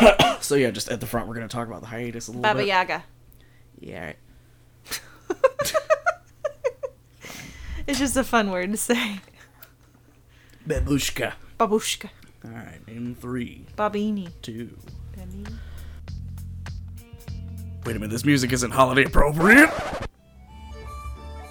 so yeah, just at the front, we're gonna talk about the hiatus a little bit. Baba bit. Yaga. Yeah. It's just a fun word to say. Babushka. Babushka. All right, in three, Babini. two. Babini. Wait a minute, this music isn't holiday appropriate.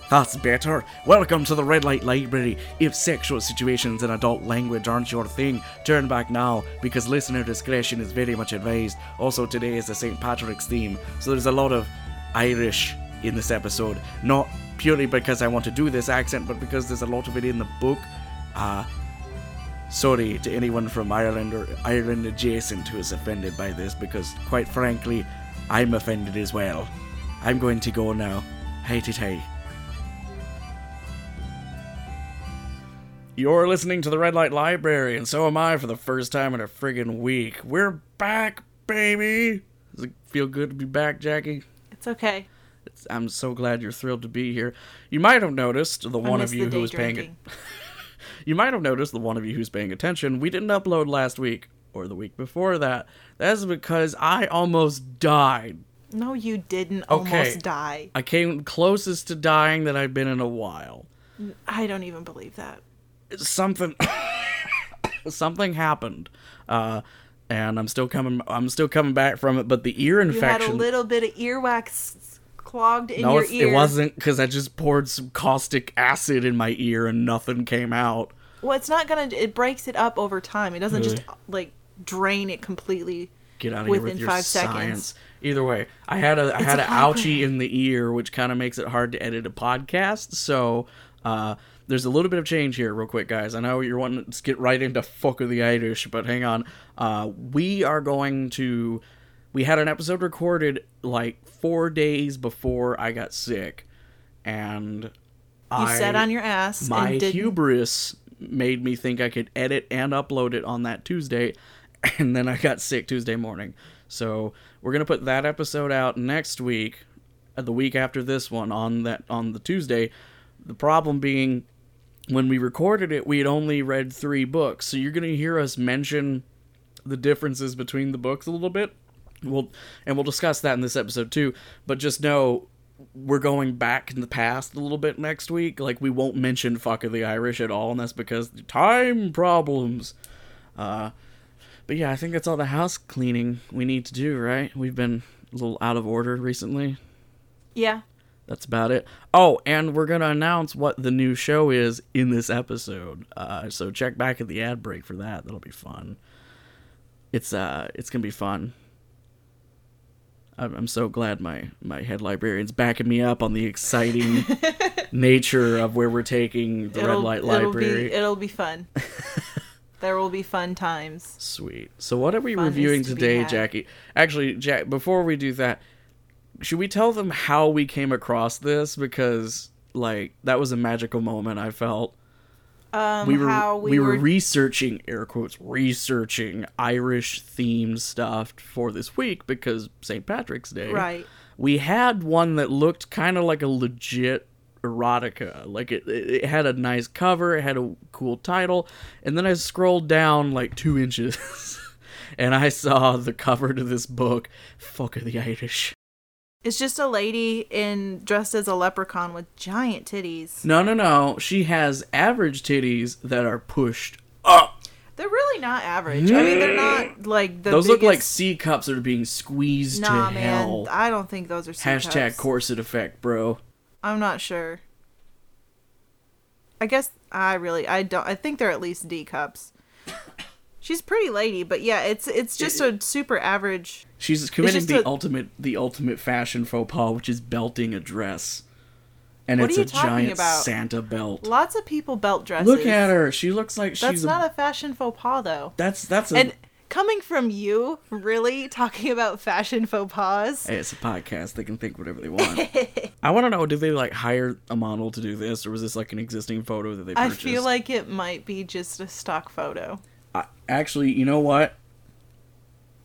That's better. Welcome to the Red Light Library. If sexual situations and adult language aren't your thing, turn back now because listener discretion is very much advised. Also, today is the St. Patrick's theme, so there's a lot of Irish in this episode. Not purely because I want to do this accent, but because there's a lot of it in the book. Uh, sorry to anyone from Ireland or Ireland adjacent who is offended by this, because quite frankly, I'm offended as well. I'm going to go now. Hey, hey. You're listening to the Red Light Library, and so am I for the first time in a friggin' week. We're back, baby! Does it feel good to be back, Jackie? It's okay. It's, I'm so glad you're thrilled to be here. You might have noticed, the I one of you who was paying drinking. You might have noticed, the one of you who's paying attention, we didn't upload last week or the week before that. That's because I almost died. No, you didn't Okay. almost die. I came closest to dying that I've been in a while. I don't even believe that. Something something happened. Uh and I'm still coming I'm still coming back from it, but the ear infection. You had a little bit of earwax clogged in No, your ear. it wasn't because I just poured some caustic acid in my ear and nothing came out. Well, it's not gonna. It breaks it up over time. It doesn't just like drain it completely. Get out of here with Within your five science. seconds. Either way, I had a I It's had a an ouchie in the ear, which kind of makes it hard to edit a podcast. So uh, there's a little bit of change here, real quick, guys. I know you're wanting to get right into fuck of the Irish, but hang on. Uh, we are going to. We had an episode recorded like four days before I got sick, and You I sat on your ass my hubris made me think I could edit and upload it on that Tuesday, and then I got sick Tuesday morning. So we're gonna put that episode out next week, uh, the week after this one on that on the Tuesday. The problem being, when we recorded it, we had only read three books, so you're gonna hear us mention the differences between the books a little bit. We'll and we'll discuss that in this episode too. But just know we're going back in the past a little bit next week. Like we won't mention fuck of the Irish at all, and that's because time problems. Uh, but yeah, I think that's all the house cleaning we need to do, right? We've been a little out of order recently. Yeah. That's about it. Oh, and we're gonna announce what the new show is in this episode. Uh, so check back at the ad break for that. That'll be fun. It's uh, it's gonna be fun. I'm, I'm so glad my my head librarian's backing me up on the exciting nature of where we're taking the Red Light It'll Library. be, it'll be fun. there will be fun times. Sweet. So what are we Fun reviewing to today. Jackie? Actually, Jack, before we do that, should we tell them how we came across this because like that was a magical moment I felt. Um, We were we, we, were, were researching air quotes researching Irish themed stuff for this week because St. Patrick's Day. right. We had one that looked kind of like a legit erotica. Like it, it had a nice cover, it had a cool title, and then I scrolled down like two inches, and I saw the cover to this book. Fuck of the Irish. It's just a lady in dressed as a leprechaun with giant titties. No, no, no. She has average titties that are pushed up. They're really not average. I mean, they're not like the Those look like biggest- C cups that are being squeezed Nah, to man. hell. I don't think those are C Hashtag cups. corset effect, bro. I'm not sure. I guess I really I don't I think they're at least D cups. She's pretty lady, but yeah, it's it's just a super average. She's committing the a- ultimate the ultimate fashion faux pas, which is belting a dress. And What it's are a you talking giant about? Santa belt. Lots of people belt dresses. Look at her. She looks like That's she's not a, a fashion faux pas though. That's that's a And coming from you, really talking about fashion faux pas. Hey, it's a podcast. They can think whatever they want. I want to know: Did they like hire a model to do this, or was this like an existing photo that they Purchased? I feel like it might be just a stock photo. I, actually, you know what?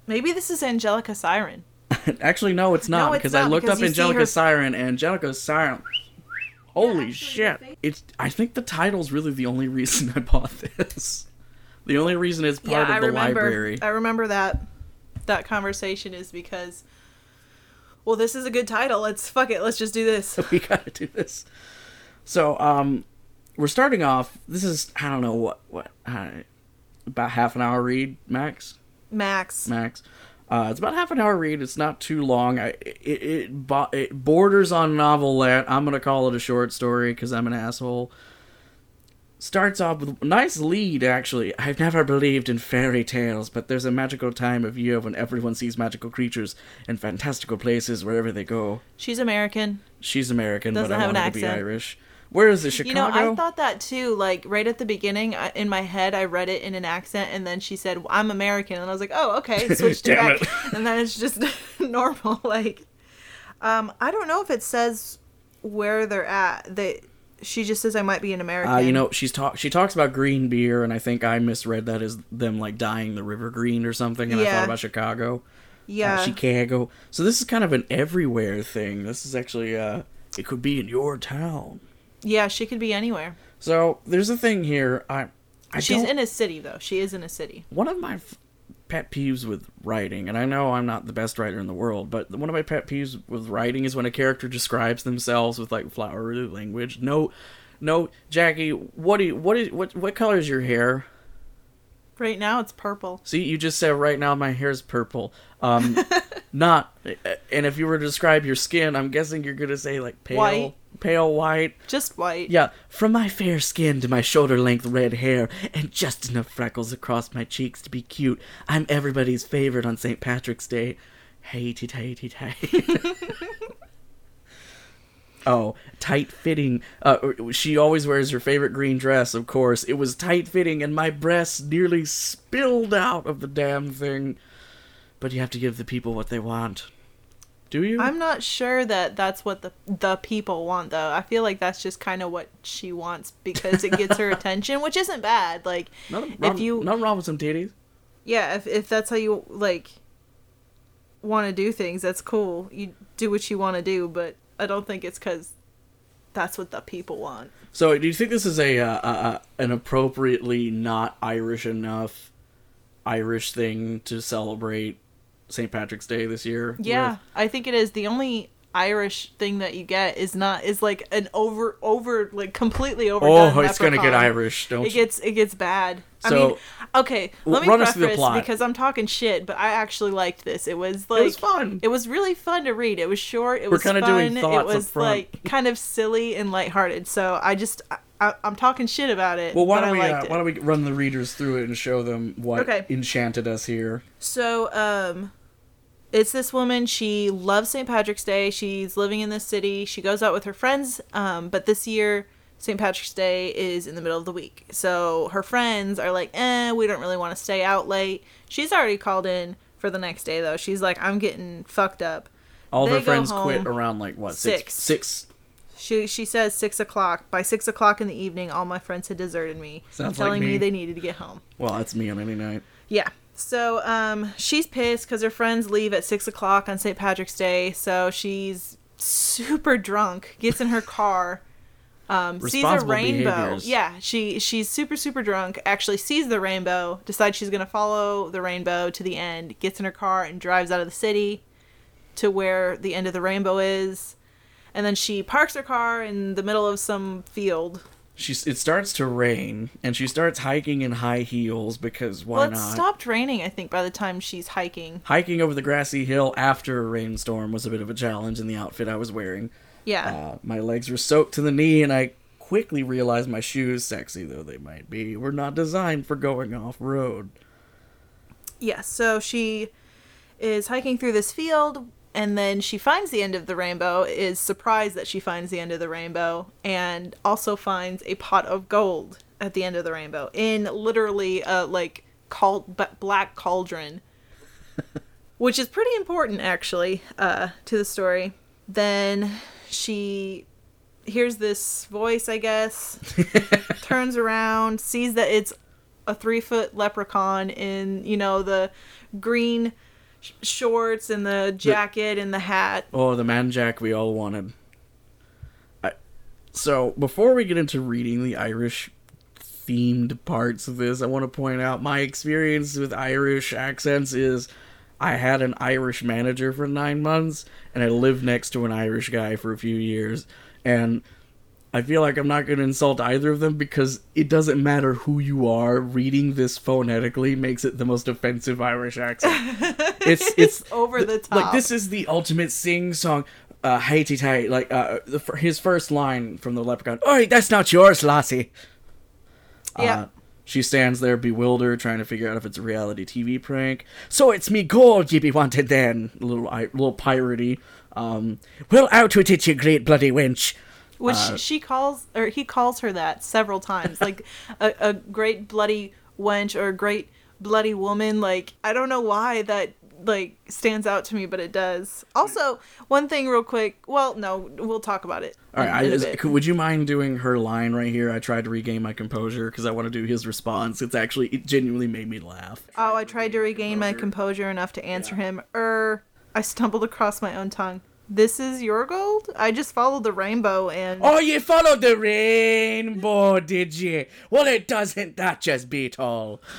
Maybe this is Angelica Siren. actually, no, it's not No, it's because I looked because up Angelica her- Siren, and Angelica Siren. Holy shit! It's. I think the title's really the only reason I bought this. The only reason it's part yeah, I of the remember. library. I remember that. that conversation is because, well, this is a good title. Let's fuck it. Let's just do this. we gotta do this. So, um, we're starting off. This is I don't know what what uh, about half an hour read max Max. max. Uh, it's about half an hour read. It's not too long. I it it, bo- it borders on novelette. I'm gonna call it a short story because I'm an asshole. Starts off with a nice lead, actually. I've never believed in fairy tales, but there's a magical time of year when everyone sees magical creatures and fantastical places wherever they go. She's American. She's American, Doesn't but I have want her to be. Irish. Where is it? Chicago? You know, I thought that too. Like right at the beginning, I, in my head, I read it in an accent, and then she said, "I'm American," and I was like, "Oh, okay." Switched it back, and then it's just normal. Like, um, I don't know if it says where they're at. They, she just says I might be an American. Uh, you know, she's talk. She talks about green beer, and I think I misread that as them like dyeing the river green or something. And I thought about Chicago, yeah, uh, Chicago. So this is kind of an everywhere thing. This is actually, uh, it could be in your town. yeah, she could be anywhere. So there's a thing here. I, I She's in a city though. She is in a city. one of my pet peeves with writing, and I know I'm not the best writer in the world, but one of my pet peeves with writing is when a character describes themselves with like flowery language. No, no, Jackie, what do you, what is, what, what color is your hair? Right now, it's purple. See, you just said right now my hair's purple. Um, not, and if you were to describe your skin, I'm guessing you're gonna say like pale, White. pale white. Just white. Yeah, from my fair skin to my shoulder length red hair and just enough freckles across my cheeks to be cute, I'm everybody's favorite on St. Patrick's Day. Hey, tay, tee tay. Oh, tight fitting. Uh, she always wears her favorite green dress, of course. It was tight fitting, and my breasts nearly spilled out of the damn thing. But you have to give the people what they want. Do you? I'm not sure that that's what the the people want though. I feel like that's just kind of what she wants because it gets her attention, which isn't bad. Like Nothing wrong, if you nothing wrong with some titties. yeah, if if that's how you like want to do things, that's cool. You do what you want to do, but I don't think it's cuz that's what the people want. So, do you think this is a, uh, uh, uh, an appropriately not Irish enough Irish thing to celebrate St. Patrick's Day this year? Yeah, with? I think it is. The only Irish thing that you get is not is like an over over like completely overdone. Oh, it's gonna get. Irish, don't It you? gets it gets bad. I So, mean, okay, let me run us through the preface plot. because I'm talking shit, but I actually liked this. It was like It was fun. It was really fun to read. It was short. It We're was kinda fun. doing thoughts it was like kind of silly and lighthearted. So I just I, I, I'm talking shit about it. Well, why don't we I uh, why don't we run the readers through it and show them what Okay. enchanted us here? So, um, it's this woman. She loves St. Patrick's Day. She's living in this city. She goes out with her friends. Um, but this year, St. Patrick's Day is in the middle of the week. So her friends are like, eh, we don't really want to stay out late. She's already called in for the next day, though. She's like, I'm getting fucked up. All of her friends quit around like what six six. six. She she says six o'clock. By six o'clock in the evening, all my friends had deserted me, Sounds telling like me me. they needed to get home. Well, that's me on any night. Yeah. So um, she's pissed because her friends leave at six o'clock on St. Patrick's Day. So she's super drunk, gets in her car, um, sees a rainbow. behaviors. Yeah, she she's super super drunk. Actually, sees the rainbow, decides she's gonna follow the rainbow to the end. Gets in her car and drives out of the city to where the end of the rainbow is. And then she parks her car in the middle of some field. She's it starts to rain and she starts hiking in high heels because why well, it not? stopped raining, I think, by the time she's hiking. Hiking over the grassy hill after a rainstorm was a bit of a challenge in the outfit I was wearing. Yeah. Uh, my legs were soaked to the knee, and I quickly realized my shoes, sexy though they might be, were not designed for going off road. Yes, so she is hiking through this field and then she finds the end of the rainbow, is surprised that she finds the end of the rainbow, and also finds a pot of gold at the end of the rainbow in literally a like cal- black cauldron, which is pretty important actually uh, to the story. Then she hears this voice, I guess, turns around, sees that it's a three foot leprechaun in, you know, the green sh- shorts and the jacket and the hat. Oh, the man jack we all wanted. I, so, before we get into reading the Irish themed parts of this, I want to point out my experience with Irish accents is I had an Irish manager for nine months, and I lived next to an Irish guy for a few years, and I feel like I'm not going to insult either of them because it doesn't matter who you are. Reading this phonetically makes it the most offensive Irish accent. It's it's over the top. Like this is the ultimate sing song. Uh, Haiti tight, like uh, the, his first line from the Leprechaun. Oh, that's not yours, Lassie. Yeah. Uh, she stands there bewildered, trying to figure out if it's a reality TV prank. So it's me gold ye be wanted then, a little little piratey. Um, well, out with it, you great bloody wench. Which Uh, she calls, or he calls her that several times, like a, a great bloody wench or a great bloody woman. Like I don't know why that like stands out to me, but it does. Also, one thing real quick. Well, no, we'll talk about it. All right, I, in a is, would you mind doing her line right here? I tried to regain my composure because I want to do his response. It's actually it genuinely made me laugh. Oh, I tried to regain my composure enough to answer him. Er, I stumbled across my own tongue. This is your gold? I just followed the rainbow and Oh, you followed the rainbow, did you? Well, it doesn't that just beat all?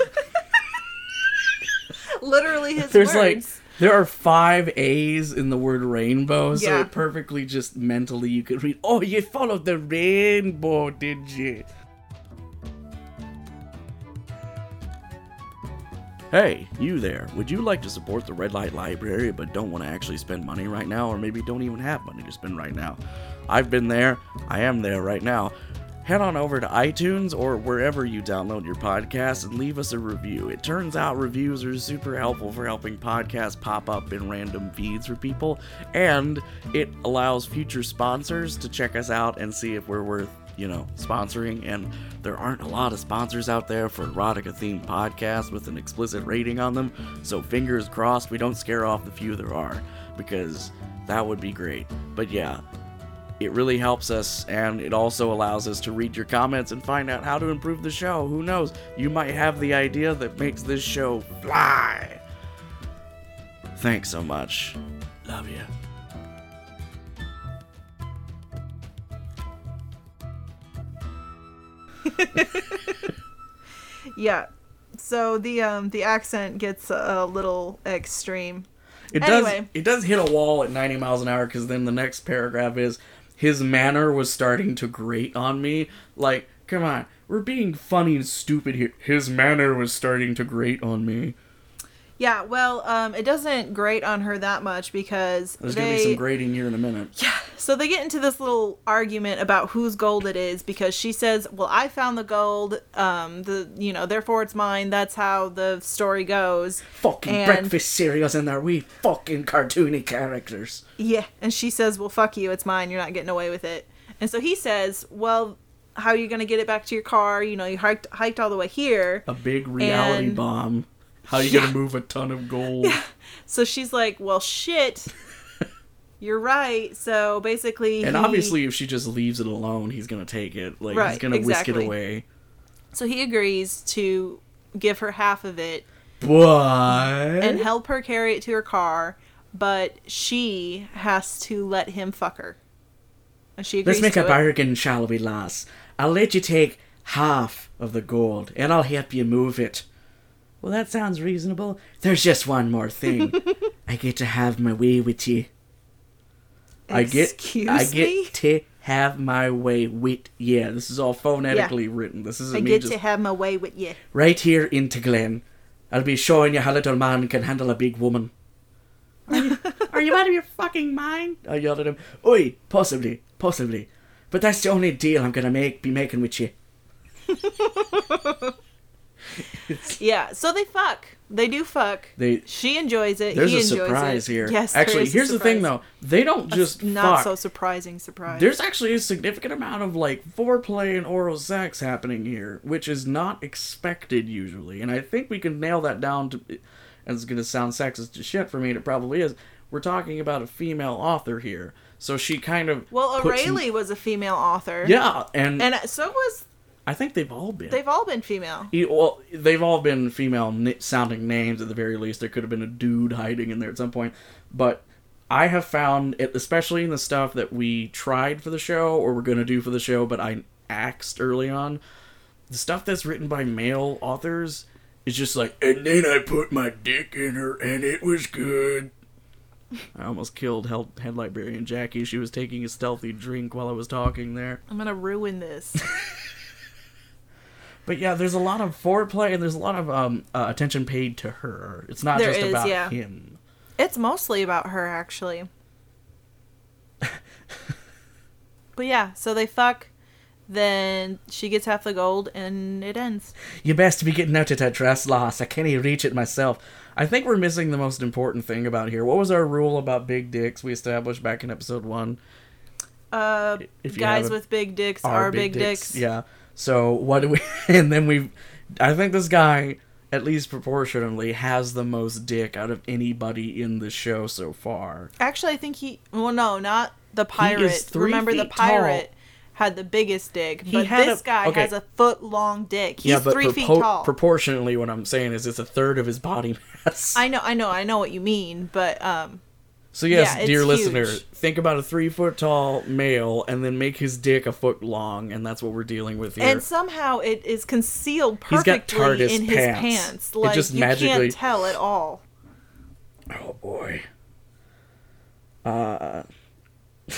literally his There's like there are five A's in the word rainbow, so Yeah. it perfectly just mentally you could read. Oh, you followed the rainbow, did you? Hey, you there. Would you like to support the Red Light Library but don't want to actually spend money right now, or maybe don't even have money to spend right now? I've been there. I am there right now. Head on over to iTunes or wherever you download your podcasts and leave us a review. It turns out reviews are super helpful for helping podcasts pop up in random feeds for people, and it allows future sponsors to check us out and see if we're worth you know, sponsoring, and there aren't a lot of sponsors out there for erotica themed podcasts with an explicit rating on them, so fingers crossed we don't scare off the few there are, because that would be great. But yeah, it really helps us, and it also allows us to read your comments and find out how to improve the show. Who knows? You might have the idea that makes this show fly. Thanks so much. Love you. Yeah. So the um the accent gets a little extreme. It Anyway. does. It does hit a wall at 90 miles an hour because then the next paragraph is his manner was starting to grate on me. Like, come on, we're being funny and stupid here. His manner was starting to grate on me. Yeah, well, um it doesn't grate on her that much because There's they gonna be some grating here in a minute. Yeah, so they get into this little argument about whose gold it is because she says, "Well, I found the gold. Um the you know, therefore it's mine. That's how the story goes." Fucking And- breakfast cereals and there. We fucking cartoony characters. Yeah, and she says, "Well, fuck you. It's mine. You're not getting away with it." And so he says, "Well, how are you going to get it back to your car? You know, you hiked hiked all the way here." A big reality And- bomb. How are you Yeah. gonna move a ton of gold? So she's like, "Well, shit. You're right." So basically, And he- obviously, if she just leaves it alone, he's gonna take it. Like he's gonna whisk it away. so he agrees to give her half of it What? and help her carry it to her car, but she has to let him fuck her. And she agrees Let's make to a it. bargain, shall we, lass? I'll let you take half of the gold, and I'll help you move it. Well, that sounds reasonable. There's just one more thing. I get to have my way with you. I get, Excuse I get me? to have my way with yeah. This is all phonetically written. This isn't I me get just to have my way with you. right here into Glen. I'll be showing you how a little man can handle a big woman. Are you, are you out of your fucking mind? I yelled at him. Oi, possibly, possibly. But that's the only deal I'm gonna make be making with you. Yeah, so they fuck. They do fuck. They She enjoys it. there's he a enjoys surprise it. here. Yes, actually, here's the thing though. They don't just Not fuck. so surprising surprise. There's actually a significant amount of like foreplay and oral sex happening here, which is not expected usually. And I think we can nail that down to. And it's gonna sound sexist to shit for me, and it probably is. We're talking about a female author here, so she kind of well, some- O'Reilly was a female author. yeah, and, and so was I think they've all been. they've all been female. E- well, they've all been female sounding names at the very least. There could have been a dude hiding in there at some point, but I have found it, especially in the stuff that we tried for the show or we're gonna do for the show, but I axed early on. The stuff that's written by male authors It's just like, and then I put my dick in her, and it was good. I almost killed Hel- head librarian Jackie. She was taking a stealthy drink while I was talking there. I'm gonna ruin this. But yeah, there's a lot of foreplay and there's a lot of um, uh, attention paid to her. It's not There just is, about yeah. him. it's mostly about her, actually. but yeah, so they fuck. Then she gets half the gold, and it ends. You best be getting out of that dress, Loss. I can't even reach it myself. I think we're missing the most important thing about here. What was our rule about big dicks we established back in episode one? Uh, guys with big dicks are, big, dicks. Yeah. So what do we? And then we, I think this guy, at least proportionally, has the most dick out of anybody in the show so far. Actually, I think he. Well, no, not the pirate. Remember, the feet tall. pirate had the biggest dick, but this a- guy okay. has a foot long dick. He's yeah, but three feet tall. proportionally, what I'm saying is it's a third of his body mass. I know, I know, I know what you mean, but um, So yes, Yeah, dear listener, huge. think about a three foot tall male and then make his dick a foot long, and that's what we're dealing with here. and somehow it is concealed perfectly in his pants. pants. It Like just you magically- can't tell at all. oh boy. Uh.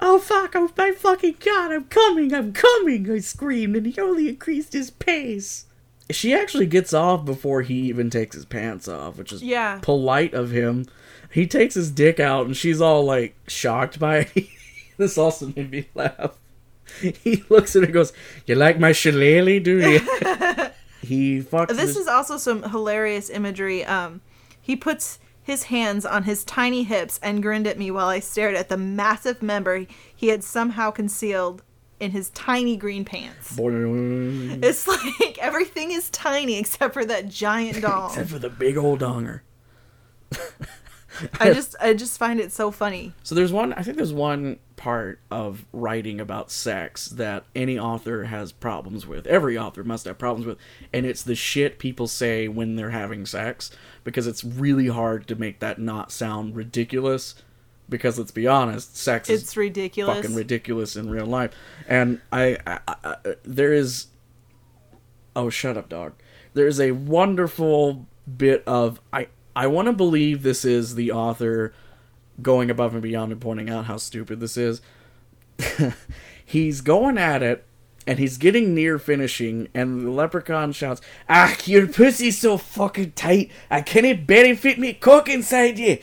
oh fuck! Oh my fucking god! I'm coming! I'm coming! I screamed, and he only increased his pace. She actually gets off before he even takes his pants off, which is Yeah. polite of him. He takes his dick out, and she's all like shocked by it. this also made me laugh. He looks at her and goes, "You like my shillelagh, do you?" he fucks. This the- is also some hilarious imagery. Um, he puts his hands on his tiny hips and grinned at me while I stared at the massive member he had somehow concealed in his tiny green pants. Boing. It's like everything is tiny except for that giant dong. Except for the big old donger. I just I just find it so funny. So there's one. I think there's one part of writing about sex that any author has problems with. Every author must have problems with, and it's the shit people say when they're having sex because it's really hard to make that not sound ridiculous. Because let's be honest, sex is It's ridiculous. fucking ridiculous in real life. And I, I, I, I there is oh shut up dog. There is a wonderful bit of I I want to believe this is the author going above and beyond and pointing out how stupid this is. he's going at it and he's getting near finishing and the leprechaun shouts, "Ah, your pussy's so fucking tight. I can't barely fit me cock inside you."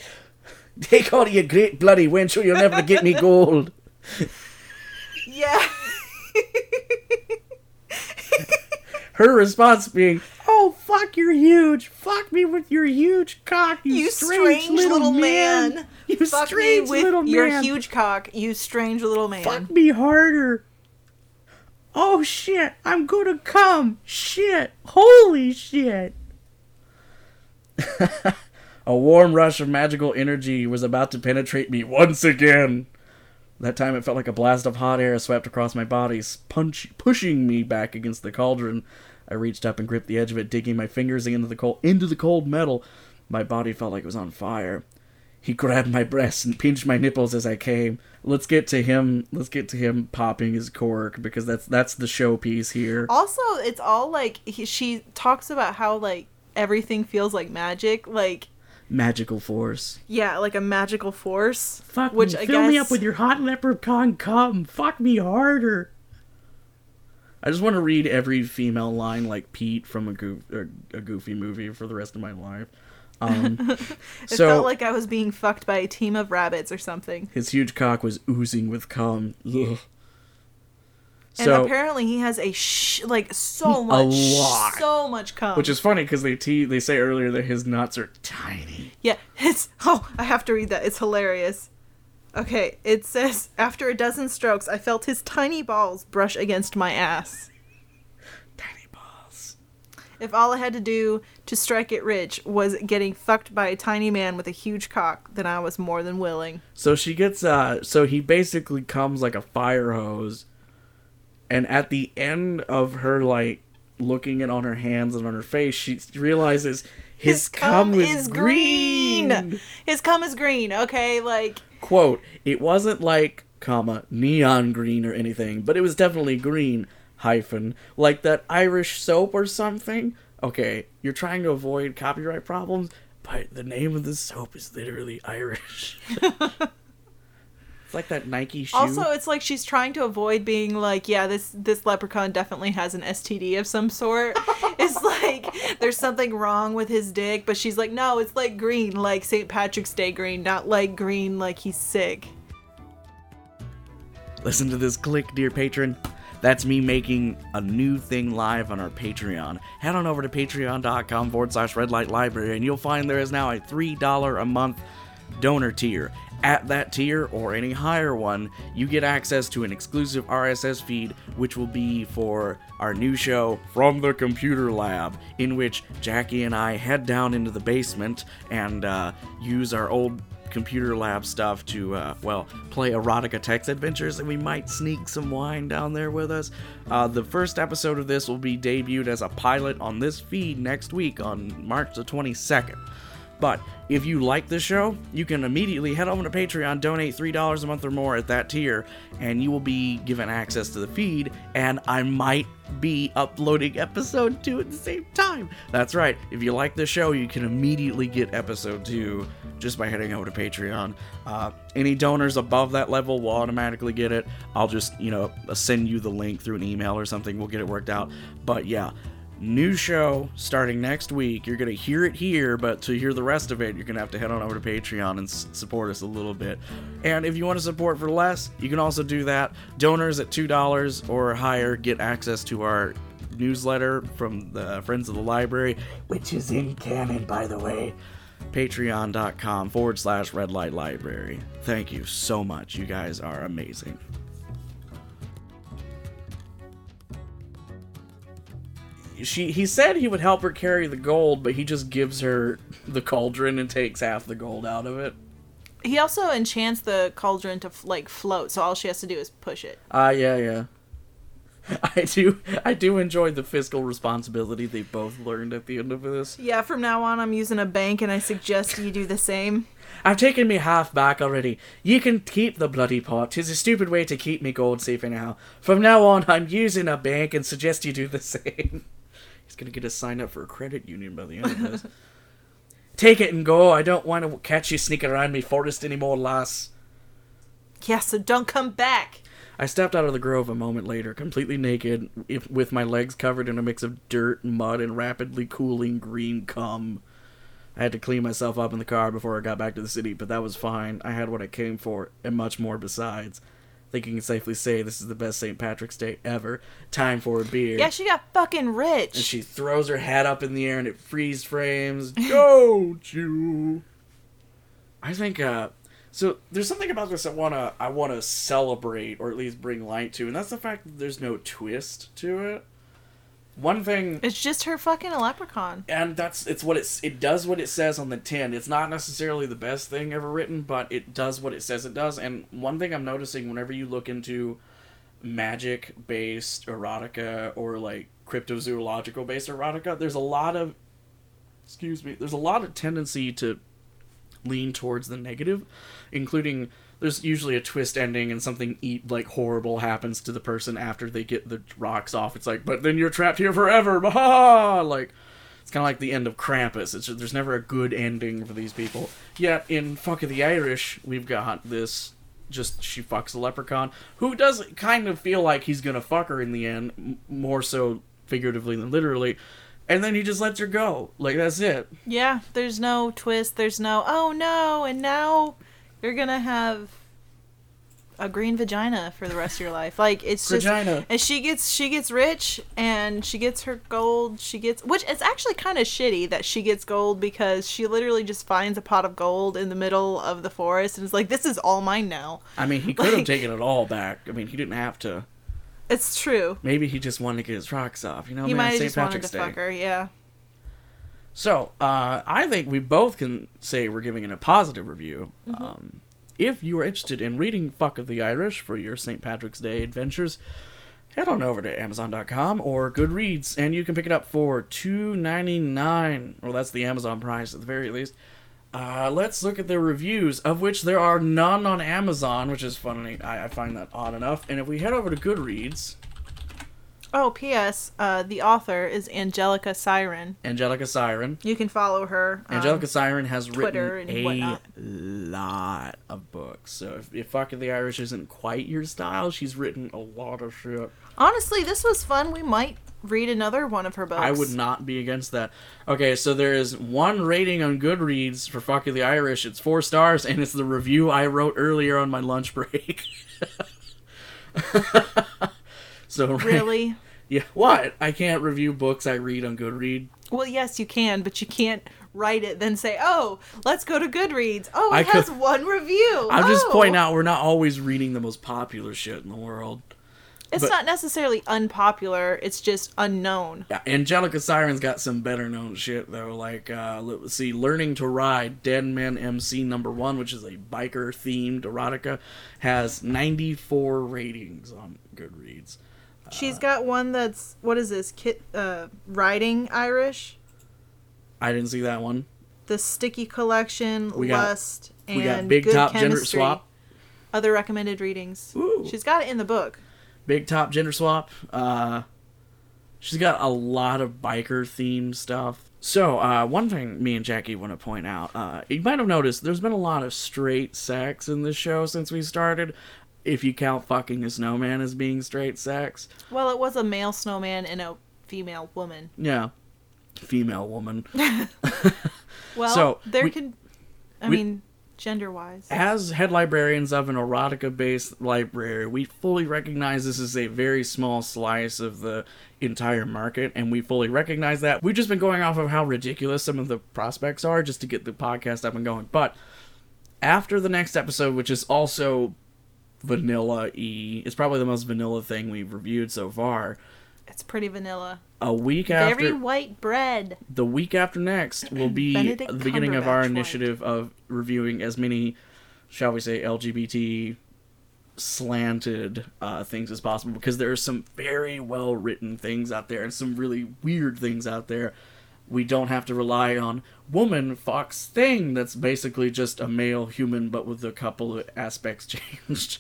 Take all your great bloody wench or you'll never get me gold. Yeah. Her response being, "Oh fuck, you're huge. Fuck me with your huge cock, you, you strange, little, man. You Fuck me strange with little your huge cock, you strange little man. Fuck me harder. Oh shit, I'm gonna come. Shit, holy shit." A warm rush of magical energy was about to penetrate me once again. That time it felt like a blast of hot air swept across my body, punch, pushing me back against the cauldron. I reached up and gripped the edge of it, digging my fingers into the cold, into the cold metal. My body felt like it was on fire. He grabbed my breasts and pinched my nipples as I came. Let's get to him. Let's get to him popping his cork because that's that's the showpiece here. Also, it's all like he, she talks about how like everything feels like magic, like Magical force. yeah, like a magical force. Fuck which me. I Fill me up with your hot leprechaun cum. Fuck me harder. I just want to read every female line like Pete from a, goof, a, a goofy movie for the rest of my life. Um, It so felt like I was being fucked by a team of rabbits or something. his huge cock was oozing with cum. Ugh. And So, apparently he has a sh- like so much, lot. so much cum. which is funny because they te- they say earlier that his nuts are tiny. yeah, it's oh I have to read that. It's hilarious. Okay, it says after a dozen strokes, I felt his tiny balls brush against my ass. Tiny balls. If all I had to do to strike it rich was getting fucked by a tiny man with a huge cock, then I was more than willing. So she gets uh so he basically comes like a fire hose and at the end of her like looking it on her hands and on her face, she realizes his, cum, is green. His cum is green. Okay, like Quote, it wasn't like comma neon green or anything, but it was definitely green hyphen like that Irish soap or something. Okay, you're trying to avoid copyright problems, but the name of the soap is literally Irish. like that Nike shoe. Also, it's like she's trying to avoid being like, yeah, this this leprechaun definitely has an STD of some sort. it's like there's something wrong with his dick, but she's like, no, it's like green, like St. Patrick's Day green, not like green like he's sick. Listen to this click, dear patron. That's me making a new thing live on our Patreon. Head on over to patreon.com forward slash red light library and you'll find there is now a $3 a month donor tier. At that tier or any higher one, you get access to an exclusive RSS feed, which will be for our new show, From the Computer Lab, in which Jackie and I head down into the basement and uh, use our old computer lab stuff to, uh, well, play erotica text adventures, and we might sneak some wine down there with us. Uh, the first episode of this will be debuted as a pilot on this feed next week on March the 22nd. But if you like the show, you can immediately head over to Patreon, donate $3 a month or more at that tier, and you will be given access to the feed, and I might be uploading episode 2 at the same time. That's right, if you like the show, you can immediately get episode 2 just by heading over to Patreon. Uh, any donors above that level will automatically get it. I'll just, you know, send you the link through an email or something. We'll get it worked out. But yeah, new show starting next week. You're going to hear it here, but to hear the rest of it, you're going to have to head on over to Patreon and s- support us a little bit. And if you want to support for less, you can also do that. Donors at $2 or higher get access to our newsletter from the Friends of the Library, which is in canon, by the way. Patreon.com forward slash red light library. Thank you so much. You guys are amazing. She he said he would help her carry the gold, but he just gives her the cauldron and takes half the gold out of it. He also enchants the cauldron to like float, so all she has to do is push it. Ah, uh, yeah, yeah. I do I do enjoy the fiscal responsibility they both learned at the end of this. Yeah, from now on I'm using a bank and I suggest you do the same. I've taken me half back already. You can keep the bloody pot. Tis a stupid way to keep me gold safe anyhow. From now on I'm using a bank and suggest you do the same. He's gonna get a sign up for a credit union by the end of this. Take it and go. I don't want to catch you sneaking around me forest anymore, lass. Yeah, so don't come back. I stepped out of the grove a moment later, completely naked, if, with my legs covered in a mix of dirt, mud, and rapidly cooling green cum. I had to clean myself up in the car before I got back to the city, but that was fine. I had what I came for, and much more besides. I think you can safely say this is the best St. Patrick's Day ever. Time for a beer. Yeah, she got fucking rich. And she throws her hat up in the air and it freeze frames. Don't you? I think uh so there's something about this I wanna I wanna celebrate or at least bring light to, and that's the fact that there's no twist to it. One thing It's just her fucking a leprechaun. and that's it's what it's it does what it says on the tin. It's not necessarily the best thing ever written, but it does what it says it does. And one thing I'm noticing whenever you look into magic based erotica or like cryptozoological based erotica, there's a lot of excuse me, there's a lot of tendency to lean towards the negative, including there's usually a twist ending and something eat like horrible happens to the person after they get the rocks off. It's like, but then you're trapped here forever. Bah! Like it's kind of like the end of Krampus. It's there's never a good ending for these people. Yet in Fuck of the Irish, we've got this just she fucks a leprechaun who does kind of feel like he's gonna fuck her in the end, more so figuratively than literally. And then he just lets her go. Like that's it. Yeah, there's no twist. There's no, oh no, and now you're gonna have a green vagina for the rest of your life. Like it's just, Vagina. and she gets she gets rich and she gets her gold. She gets which it's actually kind of shitty that she gets gold because she literally just finds a pot of gold in the middle of the forest and is like, this is all mine now. I mean, he could have Like- taken it all back. I mean, he didn't have to. It's true. Maybe he just wanted to get his rocks off. You know, He man, might have St. just wanted Patrick's to Day. fuck her. Yeah. So, uh, I think we both can say we're giving it a positive review. Mm-hmm. Um, if you are interested in reading Fuck of the Irish for your St. Patrick's Day adventures, head on over to Amazon.com or Goodreads, and you can pick it up for two ninety nine. Well, that's the Amazon price at the very least. Uh, let's look at the reviews, of which there are none on Amazon, which is funny. I, I find that odd enough. And if we head over to Goodreads, Oh, P.S. Uh, the author is Angelica Siren. Angelica Siren. You can follow her. um, Angelica Siren has Twitter written a whatnot. lot of books. So if, if Fuck the Irish isn't quite your style, she's written a lot of shit. Honestly, this was fun. We might read another one of her books. I would not be against that. Okay, so there is one rating on Goodreads for Fuck the Irish. It's four stars, and it's the review I wrote earlier on my lunch break. so Really? yeah, what? I can't review books I read on Goodread. well, yes, you can, but you can't write it then say, "Oh, let's go to Goodreads." Oh, it I has could- one review. I'm just Oh. pointing out we're not always reading the most popular shit in the world. It's but- not necessarily unpopular. It's just unknown. Yeah, Angelica Siren's got some better known shit though. Like, uh, let's see, Learning to Ride, Dead Man MC number one, which is a biker themed erotica, has 94 ratings on Goodreads. She's got one that's what is this? Kit uh writing Irish. I didn't see that one. The Sticky Collection, We got- Lust, and we got Big Top Gender Swap. Other recommended readings. Ooh. She's got it in the book. Big Top Gender Swap. Uh, she's got a lot of biker theme stuff. So, uh, one thing me and Jackie want to point out, uh, you might have noticed there's been a lot of straight sex in this show since we started. If you count fucking a snowman as being straight sex, Well, it was a male snowman and a female woman. yeah, female woman. Well, So, there we- can, I we- mean, gender wise. As head librarians of an erotica based library, we fully recognize this is a very small slice of the entire market, and we fully recognize that. We've just been going off of how ridiculous some of the prospects are just to get the podcast up and going. But after the next episode, which is also vanilla e, it's probably the most vanilla thing we've reviewed so far. It's pretty vanilla. A week after Very white bread. the week after next will be Benedict the beginning of our initiative of reviewing as many, shall we say, LGBT slanted uh, things as possible because there are some very well written things out there and some really weird things out there. We don't have to rely on woman fox thing that's basically just a male human but with a couple of aspects changed.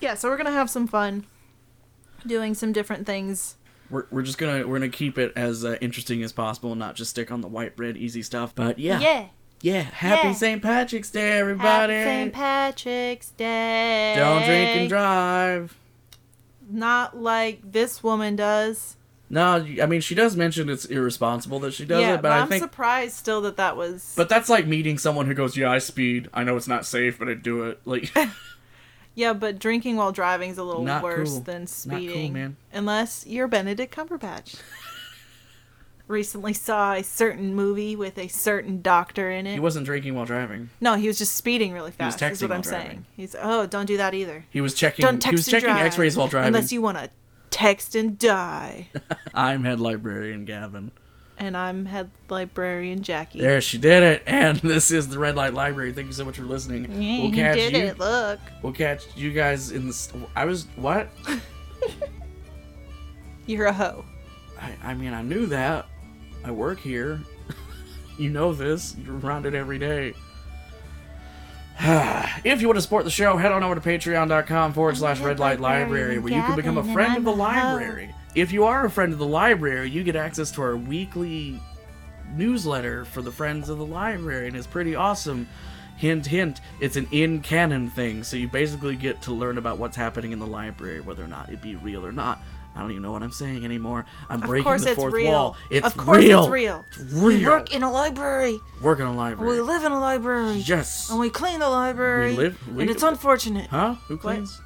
Yeah, so we're gonna have some fun doing some different things. We're, we're just gonna we're gonna keep it as uh, interesting as possible and not just stick on the white bread easy stuff. But yeah, Yeah. Yeah, happy Yeah. St. Patrick's Day, everybody. Happy St. Patrick's Day. Don't drink and drive. Not like this woman does. No, I mean she does mention it's irresponsible that she does yeah, it, but, I I'm think surprised still that that was. but that's like meeting someone who goes, "Yeah, I speed. I know it's not safe, but I do it." Like yeah, but drinking while driving is a little Not worse cool. than cool, speeding. man. Unless you're Benedict Cumberbatch. Recently saw a certain movie with a certain doctor in it. he wasn't drinking while driving. no, he was just speeding really was fast. is texting what while I'm driving. saying. He's oh, don't do that either. He was checking Don't text he was checking drive x-rays while driving. Unless you want to text and die. I'm head librarian Gavin. And I'm head librarian Jackie. There she did it. And this is the Red Light Library. Thank you so much for listening. Yeah, we'll catch you it. Look. We'll catch you guys in the st- I was what? You're a hoe. I, I mean, I knew that. I work here. you know this. You're around it every day. if you want to support the show, head on over to patreon.com forward slash red light library where you can become a friend of the library. If you are a friend of the library, you get access to our weekly newsletter for the friends of the library, and it's pretty awesome. Hint, hint, it's an in canon thing, so you basically get to learn about what's happening in the library, whether or not it be real or not. I don't even know what I'm saying anymore. I'm Of breaking course the it's fourth real. wall. It's of course real. it's real. It's We work in a library. Work in a library. We live in a library. Yes. And we clean the library. We live- we- and it's unfortunate. Huh? Who cleans?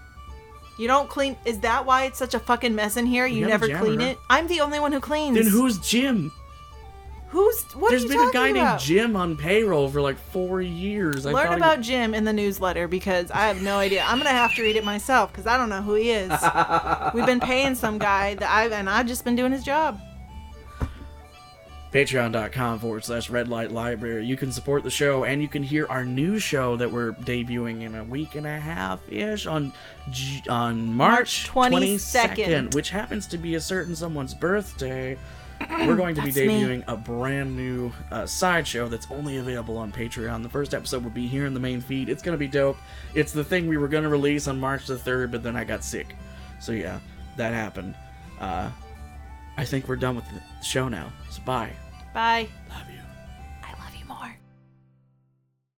You don't clean. Is that why it's such a fucking mess in here? You never clean it. I'm the only one who cleans. Then who's Jim? Who's? What There's are you been a guy about? named Jim on payroll for like four years. I Learn he- about Jim in the newsletter because I have no idea. I'm gonna have to read it myself because I don't know who he is. We've been paying some guy that I've and I've just been doing his job. patreon.com forward slash red light library. You can support the show and you can hear our new show that we're debuting in a week and a half ish on on march, March 22nd 22nd. which happens to be a certain someone's birthday. We're going to be That's me. debuting a brand new uh, sideshow that's only available on patreon. The first episode will be here in the main feed. It's going to be dope. It's the thing we were going to release on march the 3rd but then i got sick. So yeah that happened. Uh, I think we're done with the show now. So bye. Bye. Love you.